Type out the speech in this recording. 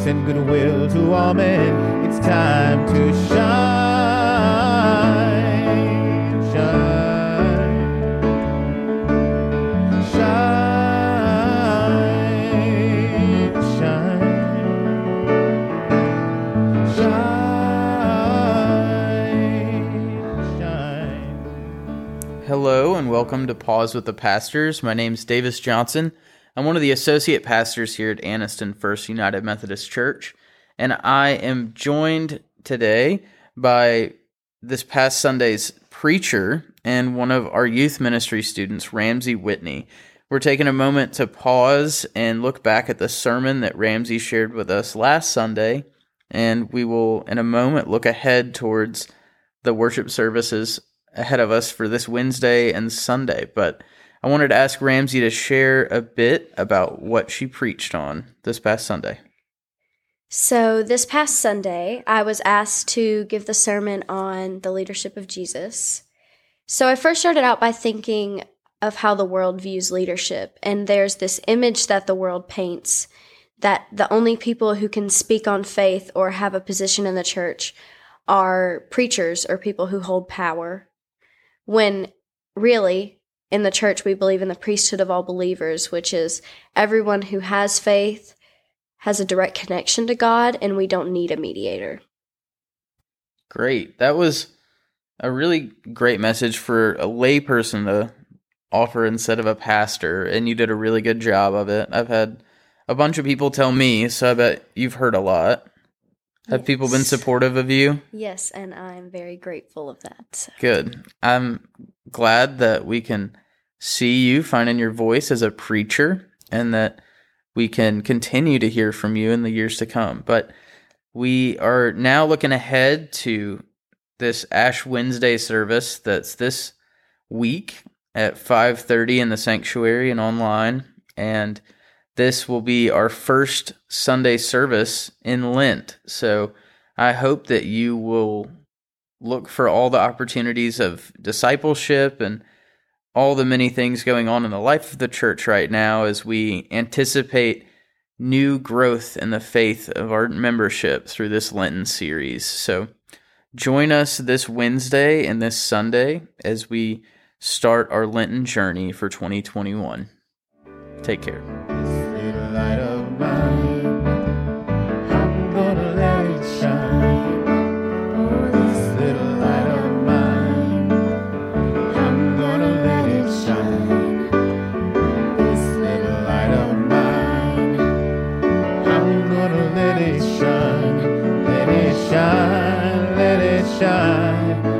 peace and goodwill to all men. It's time to shine, shine, shine, shine, shine, shine. Hello and welcome to Pause with the Pastors. My name's Davis Johnson. I'm one of the associate pastors here at Anniston First United Methodist Church, and I am joined today by this past Sunday's preacher and one of our youth ministry students, Ramsey Whitney. We're taking a moment to pause and look back at the sermon that Ramsey shared with us last Sunday, and we will, in a moment, look ahead towards the worship services ahead of us for this Wednesday and Sunday. But I wanted to ask Ramsey to share a bit about what she preached on this past Sunday. So, this past Sunday, I was asked to give the sermon on the leadership of Jesus. So, I first started out by thinking of how the world views leadership. And there's this image that the world paints that the only people who can speak on faith or have a position in the church are preachers or people who hold power. When really, in the church, we believe in the priesthood of all believers, which is everyone who has faith has a direct connection to God, and we don't need a mediator. Great. That was a really great message for a layperson to offer instead of a pastor, and you did a really good job of it. I've had a bunch of people tell me, so I bet you've heard a lot. Have people been supportive of you? Yes, and I'm very grateful of that. So. Good. I'm glad that we can see you finding your voice as a preacher and that we can continue to hear from you in the years to come. But we are now looking ahead to this Ash Wednesday service that's this week at 5:30 in the sanctuary and online and this will be our first Sunday service in Lent. So I hope that you will look for all the opportunities of discipleship and all the many things going on in the life of the church right now as we anticipate new growth in the faith of our membership through this Lenten series. So join us this Wednesday and this Sunday as we start our Lenten journey for 2021. Take care. shine.